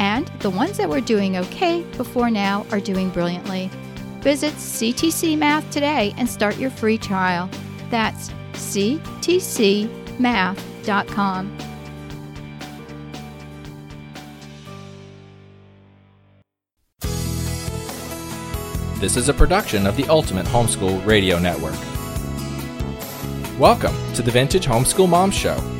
And the ones that were doing okay before now are doing brilliantly. Visit CTC Math today and start your free trial. That's ctcmath.com. This is a production of the Ultimate Homeschool Radio Network. Welcome to the Vintage Homeschool Mom Show.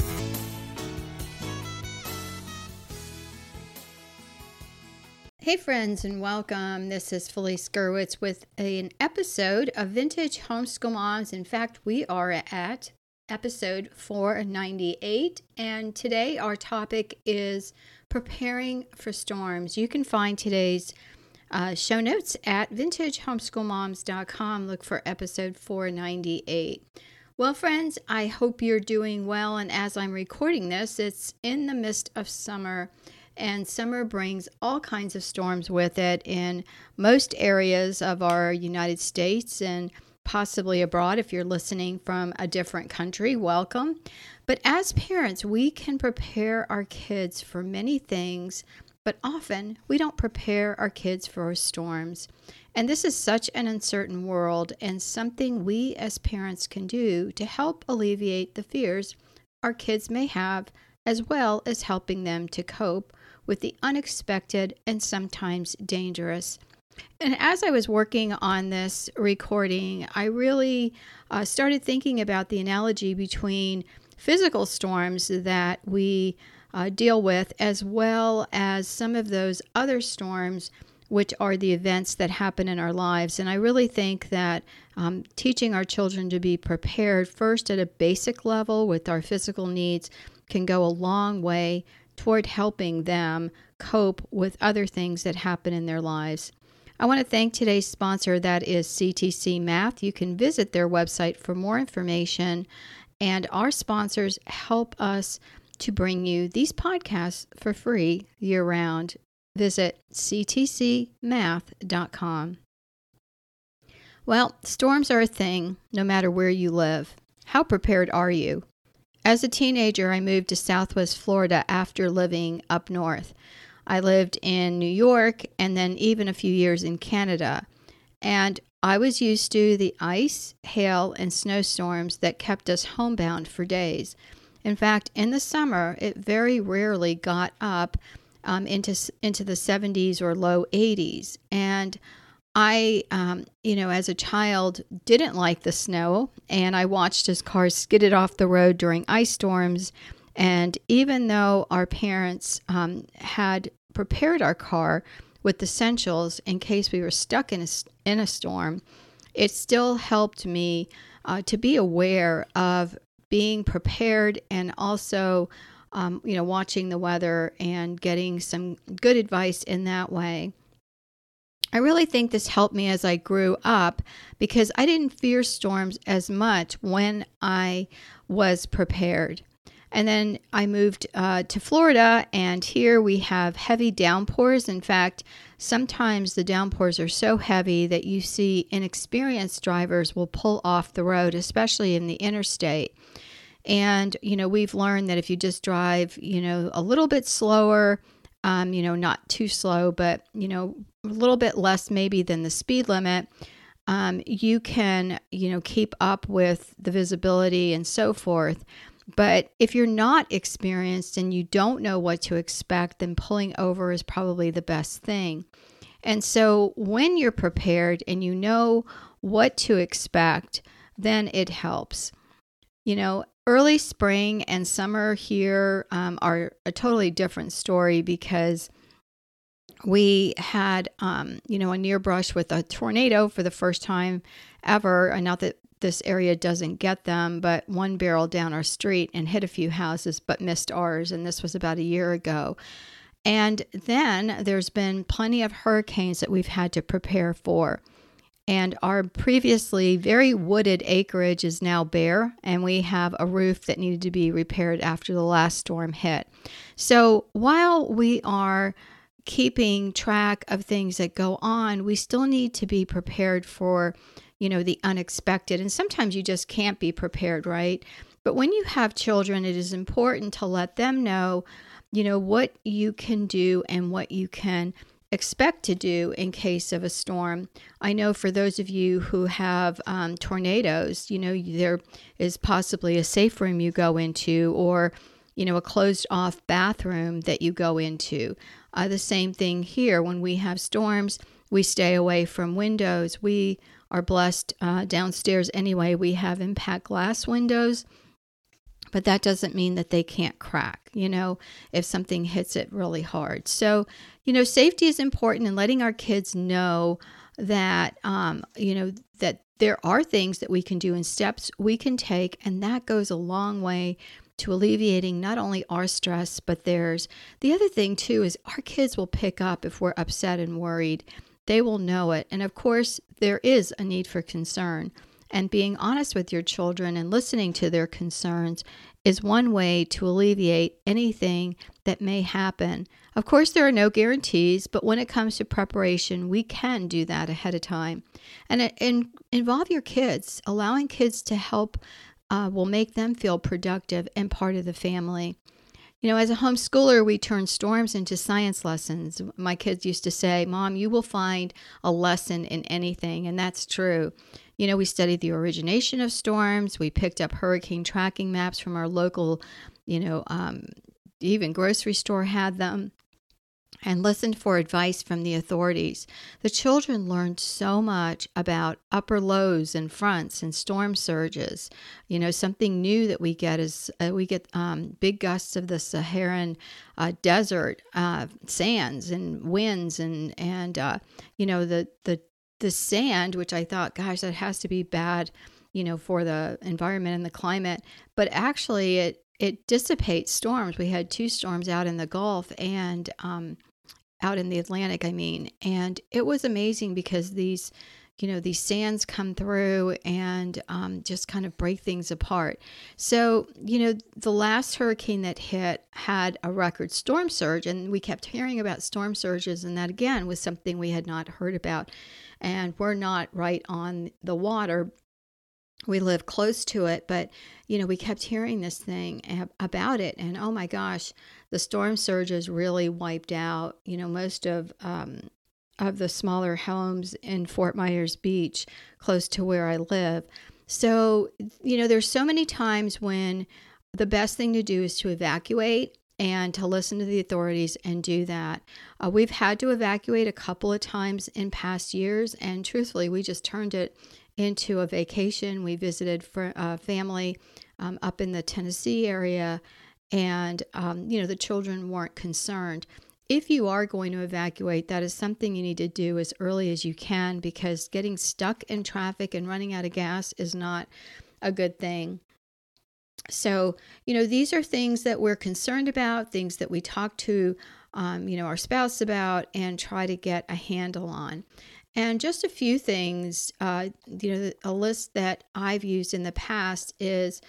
Hey, friends, and welcome. This is Felice Gerwitz with an episode of Vintage Homeschool Moms. In fact, we are at episode 498, and today our topic is preparing for storms. You can find today's uh, show notes at vintagehomeschoolmoms.com. Look for episode 498. Well, friends, I hope you're doing well. And as I'm recording this, it's in the midst of summer and summer brings all kinds of storms with it in most areas of our United States and possibly abroad if you're listening from a different country. Welcome. But as parents, we can prepare our kids for many things, but often we don't prepare our kids for storms. And this is such an uncertain world, and something we as parents can do to help alleviate the fears our kids may have, as well as helping them to cope with the unexpected and sometimes dangerous. And as I was working on this recording, I really uh, started thinking about the analogy between physical storms that we uh, deal with, as well as some of those other storms, which are the events that happen in our lives. And I really think that um, teaching our children to be prepared first at a basic level with our physical needs can go a long way toward helping them cope with other things that happen in their lives. I want to thank today's sponsor, that is CTC Math. You can visit their website for more information, and our sponsors help us to bring you these podcasts for free year round. Visit ctcmath.com. Well, storms are a thing no matter where you live. How prepared are you? As a teenager, I moved to Southwest Florida after living up north. I lived in New York and then even a few years in Canada. And I was used to the ice, hail, and snowstorms that kept us homebound for days. In fact, in the summer, it very rarely got up um, into into the 70s or low 80s, and I, um, you know, as a child, didn't like the snow, and I watched as cars skidded off the road during ice storms. And even though our parents um, had prepared our car with essentials in case we were stuck in a, in a storm, it still helped me uh, to be aware of being prepared and also, um, you know, watching the weather and getting some good advice in that way. I really think this helped me as I grew up because I didn't fear storms as much when I was prepared. And then I moved uh, to Florida, and here we have heavy downpours. In fact, sometimes the downpours are so heavy that you see inexperienced drivers will pull off the road, especially in the interstate. And, you know, we've learned that if you just drive, you know, a little bit slower, um, you know, not too slow, but, you know, a little bit less maybe than the speed limit, um, you can, you know, keep up with the visibility and so forth. But if you're not experienced and you don't know what to expect, then pulling over is probably the best thing. And so when you're prepared and you know what to expect, then it helps. You know, early spring and summer here um, are a totally different story because we had, um, you know, a near brush with a tornado for the first time ever. And not that this area doesn't get them, but one barreled down our street and hit a few houses, but missed ours. And this was about a year ago. And then there's been plenty of hurricanes that we've had to prepare for. And our previously very wooded acreage is now bare, and we have a roof that needed to be repaired after the last storm hit. So while we are keeping track of things that go on, we still need to be prepared for, you know, the unexpected. And sometimes you just can't be prepared, right? But when you have children, it is important to let them know, you know, what you can do and what you can expect to do in case of a storm. I know for those of you who have um, tornadoes, you know, there is possibly a safe room you go into or, you know, a closed off bathroom that you go into. Uh, the same thing here. When we have storms, we stay away from windows. We are blessed uh, downstairs anyway. We have impact glass windows, but that doesn't mean that they can't crack, you know, if something hits it really hard. So, you know, safety is important and letting our kids know that, um, you know, that there are things that we can do and steps we can take, and that goes a long way to alleviating not only our stress, but theirs. The other thing, too, is our kids will pick up if we're upset and worried. They will know it. And of course, there is a need for concern. And being honest with your children and listening to their concerns is one way to alleviate anything that may happen. Of course, there are no guarantees, but when it comes to preparation, we can do that ahead of time. And, uh, and involve your kids, allowing kids to help uh, will make them feel productive and part of the family. You know, as a homeschooler, we turn storms into science lessons. My kids used to say, Mom, you will find a lesson in anything. And that's true. You know, we studied the origination of storms. We picked up hurricane tracking maps from our local, you know, um, even grocery store had them and listened for advice from the authorities. The children learned so much about upper lows and fronts and storm surges. You know, something new that we get is uh, we get um, big gusts of the Saharan uh, desert uh, sands and winds and and uh, you know the the the sand, which I thought, gosh, that has to be bad. You know, for the environment and the climate, but actually, it it dissipates storms. We had two storms out in the Gulf, and um, out in the Atlantic, I mean. And it was amazing because these, you know, these sands come through and um, just kind of break things apart. So, you know, the last hurricane that hit had a record storm surge, and we kept hearing about storm surges, and that again was something we had not heard about. And we're not right on the water, we live close to it, but you know, we kept hearing this thing about it, and oh my gosh, the storm surges really wiped out, you know, most of um, of the smaller homes in Fort Myers Beach, close to where I live. So, you know, there's so many times when the best thing to do is to evacuate and to listen to the authorities and do that. Uh, we've had to evacuate a couple of times in past years, and truthfully, we just turned it into a vacation. We visited for, uh, family um, up in the Tennessee area, and um, you know the children weren't concerned. If you are going to evacuate, that is something you need to do as early as you can because getting stuck in traffic and running out of gas is not a good thing. So, you know, these are things that we're concerned about, things that we talk to, um, you know, our spouse about and try to get a handle on. And just a few things, uh, you know, a list that I've used in the past is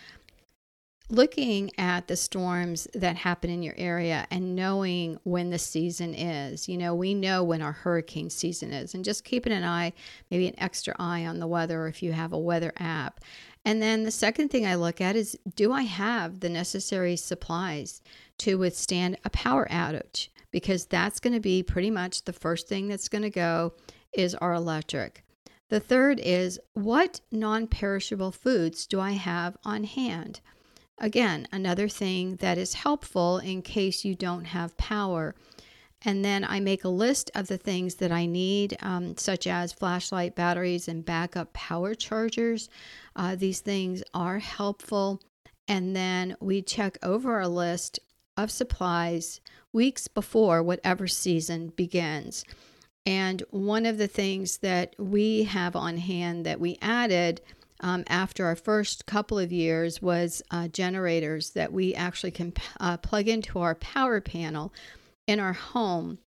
looking at the storms that happen in your area and knowing when the season is. You know, we know when our hurricane season is, and just keeping an eye, maybe an extra eye on the weather if you have a weather app. And then the second thing I look at is do I have the necessary supplies to withstand a power outage? Because that's going to be pretty much the first thing that's going to go is our electric. The third is what non perishable foods do I have on hand? Again, another thing that is helpful in case you don't have power. And then I make a list of the things that I need, um, such as flashlight batteries and backup power chargers. Uh, these things are helpful. And then we check over a list of supplies weeks before whatever season begins. And one of the things that we have on hand that we added um, after our first couple of years was uh, generators that we actually can uh, plug into our power panel in our home.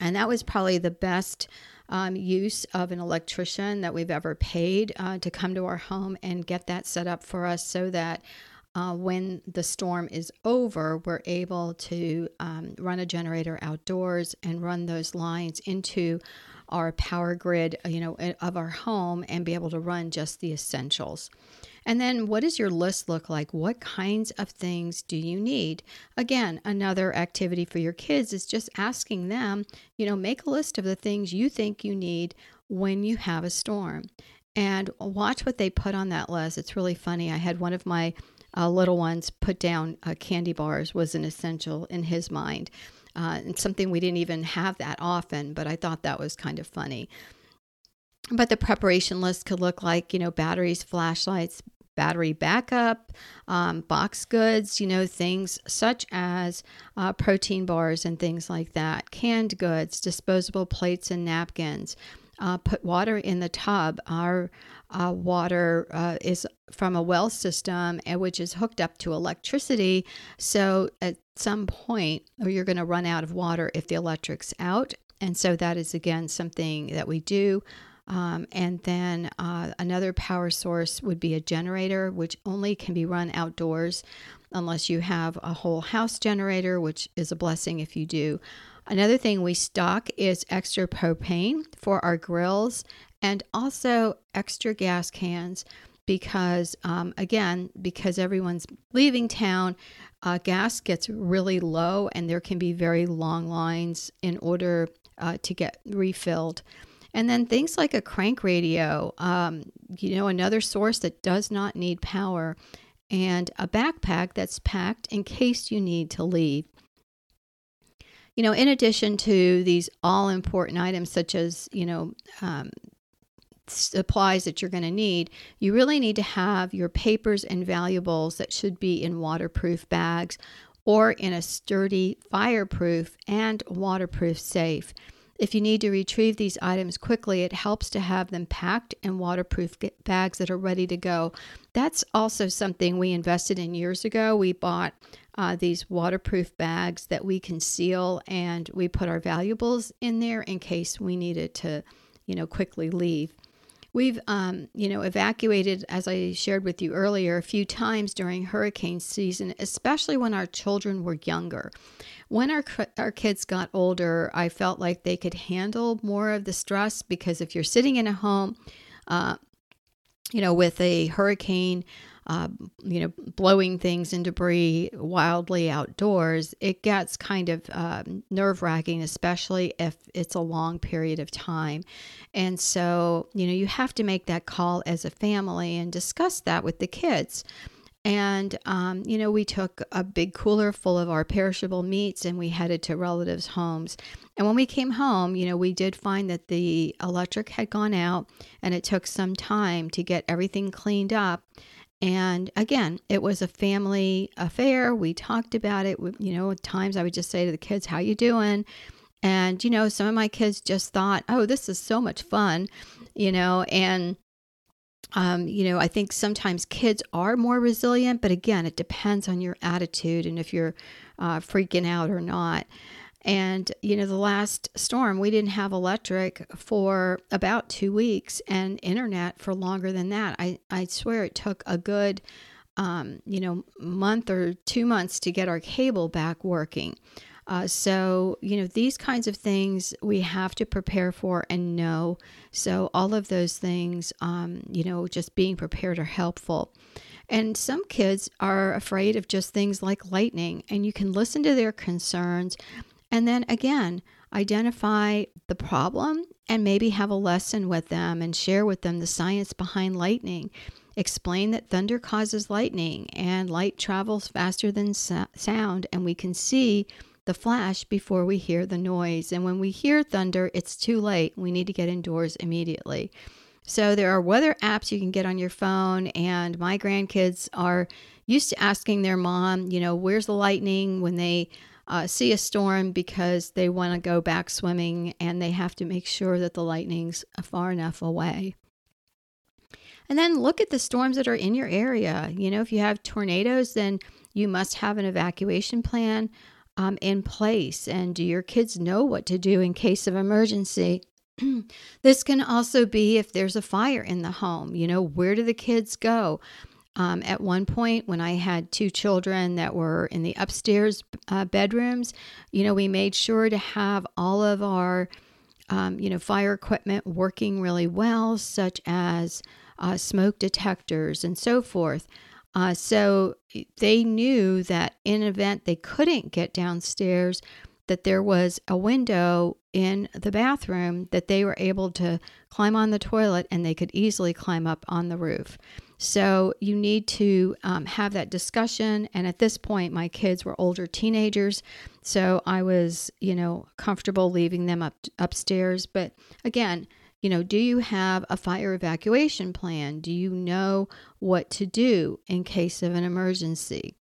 And that was probably the best um, use of an electrician that we've ever paid uh, to come to our home and get that set up for us so that uh, when the storm is over, we're able to um, run a generator outdoors and run those lines into our power grid, you know, of our home and be able to run just the essentials. And then what does your list look like? What kinds of things do you need? Again, another activity for your kids is just asking them, you know, make a list of the things you think you need when you have a storm and watch what they put on that list. It's really funny. I had one of my uh, little ones put down uh, candy bars was an essential in his mind. Uh, and something we didn't even have that often, but I thought that was kind of funny. But the preparation list could look like, you know, batteries, flashlights, battery backup, um, box goods, you know, things such as uh, protein bars and things like that, canned goods, disposable plates and napkins. Uh, put water in the tub. Our uh, water uh, is from a well system, which is hooked up to electricity. So at some point, you're going to run out of water if the electric's out. And so that is again something that we do. Um, and then uh, another power source would be a generator, which only can be run outdoors unless you have a whole house generator, which is a blessing if you do. Another thing we stock is extra propane for our grills and also extra gas cans because, um, again, because everyone's leaving town, uh, gas gets really low and there can be very long lines in order uh, to get refilled. And then things like a crank radio, um, you know, another source that does not need power, and a backpack that's packed in case you need to leave. You know, in addition to these all important items such as, you know, um, supplies that you're going to need, you really need to have your papers and valuables that should be in waterproof bags or in a sturdy, fireproof, and waterproof safe. If you need to retrieve these items quickly, it helps to have them packed in waterproof bags that are ready to go. That's also something we invested in years ago. We bought uh, these waterproof bags that we can seal and we put our valuables in there in case we needed to, you know, quickly leave. We've, um, you know, evacuated, as I shared with you earlier, a few times during hurricane season, especially when our children were younger. When our, our kids got older, I felt like they could handle more of the stress because if you're sitting in a home, uh, you know, with a hurricane, uh, you know, blowing things and debris wildly outdoors, it gets kind of um, nerve wracking, especially if it's a long period of time. And so, you know, you have to make that call as a family and discuss that with the kids. And, um, you know, we took a big cooler full of our perishable meats and we headed to relatives' homes. And when we came home, you know, we did find that the electric had gone out and it took some time to get everything cleaned up. And again, it was a family affair. We talked about it. You know, at times I would just say to the kids, How you doing? And, you know, some of my kids just thought, Oh, this is so much fun, you know, and um, you know, I think sometimes kids are more resilient, but again, it depends on your attitude and if you're uh, freaking out or not. And, you know, the last storm, we didn't have electric for about two weeks and internet for longer than that. I, I swear it took a good um, you know, month or two months to get our cable back working. Uh, so, you know, these kinds of things we have to prepare for and know. So, all of those things, um, you know, just being prepared are helpful. And some kids are afraid of just things like lightning, and you can listen to their concerns and then again, identify the problem and maybe have a lesson with them and share with them the science behind lightning. Explain that thunder causes lightning and light travels faster than so- sound, and we can see the flash before we hear the noise. And when we hear thunder, it's too late. We need to get indoors immediately. So there are weather apps you can get on your phone, and my grandkids are used to asking their mom, you know, where's the lightning when they uh, see a storm because they want to go back swimming and they have to make sure that the lightning's far enough away. And then look at the storms that are in your area. You know, if you have tornadoes, then you must have an evacuation plan um, in place. And do your kids know what to do in case of emergency? this can also be if there's a fire in the home. You know, where do the kids go? Um, at one point, when I had two children that were in the upstairs uh, bedrooms, you know, we made sure to have all of our, um, you know, fire equipment working really well, such as uh, smoke detectors and so forth. Uh, so they knew that in event they couldn't get downstairs, that there was a window in the bathroom that they were able to climb on the toilet and they could easily climb up on the roof. So you need to um, have that discussion. And at this point, my kids were older teenagers, so I was, you know, comfortable leaving them up upstairs. But again, you know, do you have a fire evacuation plan? Do you know what to do in case of an emergency?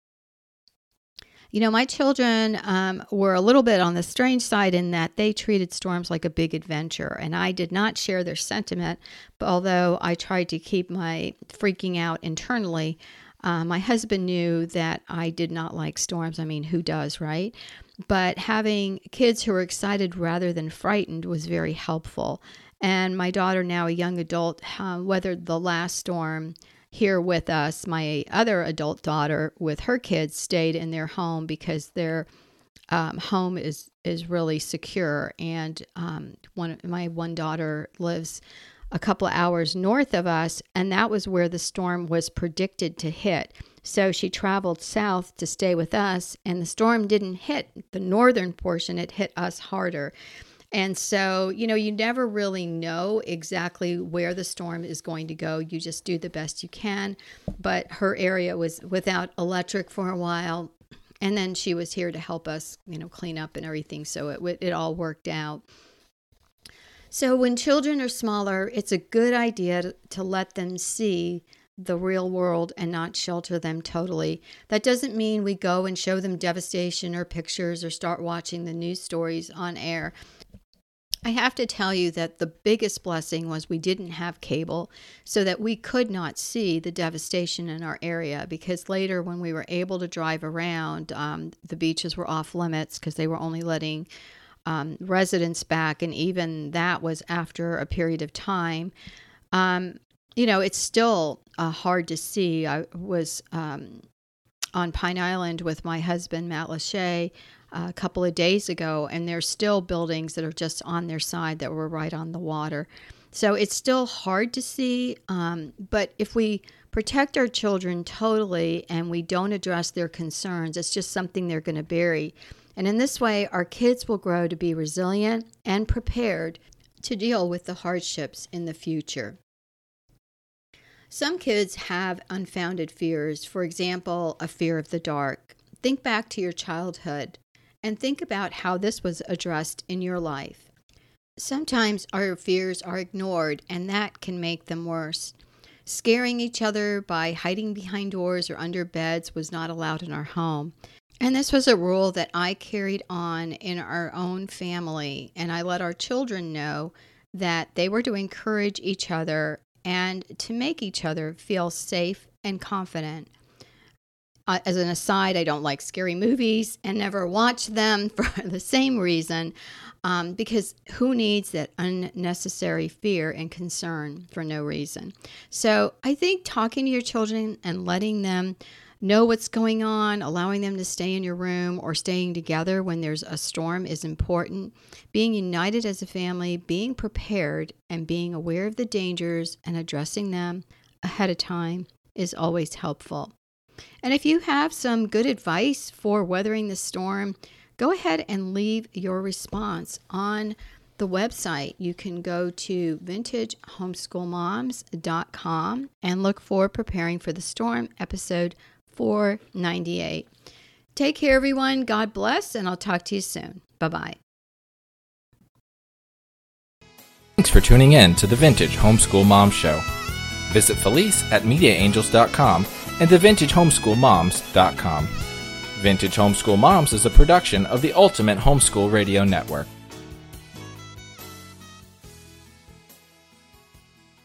You know, my children um, were a little bit on the strange side in that they treated storms like a big adventure, and I did not share their sentiment. But although I tried to keep my freaking out internally, uh, my husband knew that I did not like storms. I mean, who does, right? But having kids who were excited rather than frightened was very helpful. And my daughter, now a young adult, uh, weathered the last storm here with us. My other adult daughter, with her kids, stayed in their home because their um, home is is really secure. And um, one my one daughter lives a couple hours north of us, and that was where the storm was predicted to hit. So she traveled south to stay with us, and the storm didn't hit the northern portion; it hit us harder. And so, you know, you never really know exactly where the storm is going to go. You just do the best you can. But her area was without electric for a while. And then she was here to help us, you know, clean up and everything. So it, it all worked out. So when children are smaller, it's a good idea to, to let them see the real world and not shelter them totally. That doesn't mean we go and show them devastation or pictures or start watching the news stories on air. I have to tell you that the biggest blessing was we didn't have cable so that we could not see the devastation in our area because later when we were able to drive around, um, the beaches were off limits because they were only letting um, residents back, and even that was after a period of time. Um, you know, it's still uh, hard to see. I was um, on Pine Island with my husband, Matt Lachey a couple of days ago, and there's still buildings that are just on their side that were right on the water. So it's still hard to see, um, but if we protect our children totally and we don't address their concerns, it's just something they're going to bury. And in this way, our kids will grow to be resilient and prepared to deal with the hardships in the future. Some kids have unfounded fears, for example, a fear of the dark. Think back to your childhood and think about how this was addressed in your life. Sometimes our fears are ignored, and that can make them worse. Scaring each other by hiding behind doors or under beds was not allowed in our home. And this was a rule that I carried on in our own family, and I let our children know that they were to encourage each other and to make each other feel safe and confident. Uh, as an aside, I don't like scary movies and never watch them for the same reason. Um, because who needs that unnecessary fear and concern for no reason? So I think talking to your children and letting them know what's going on, allowing them to stay in your room or staying together when there's a storm is important. Being united as a family, being prepared, and being aware of the dangers and addressing them ahead of time is always helpful. And if you have some good advice for weathering the storm, go ahead and leave your response on the website. You can go to vintagehomeschoolmoms.com and look for Preparing for the Storm, episode 498. Take care, everyone. God bless, and I'll talk to you soon. Bye bye. Thanks for tuning in to the Vintage Homeschool Mom Show. Visit Felice at MediaAngels.com and TheVintageHomeschoolMoms.com. Vintage Homeschool Moms is a production of the Ultimate Homeschool Radio Network.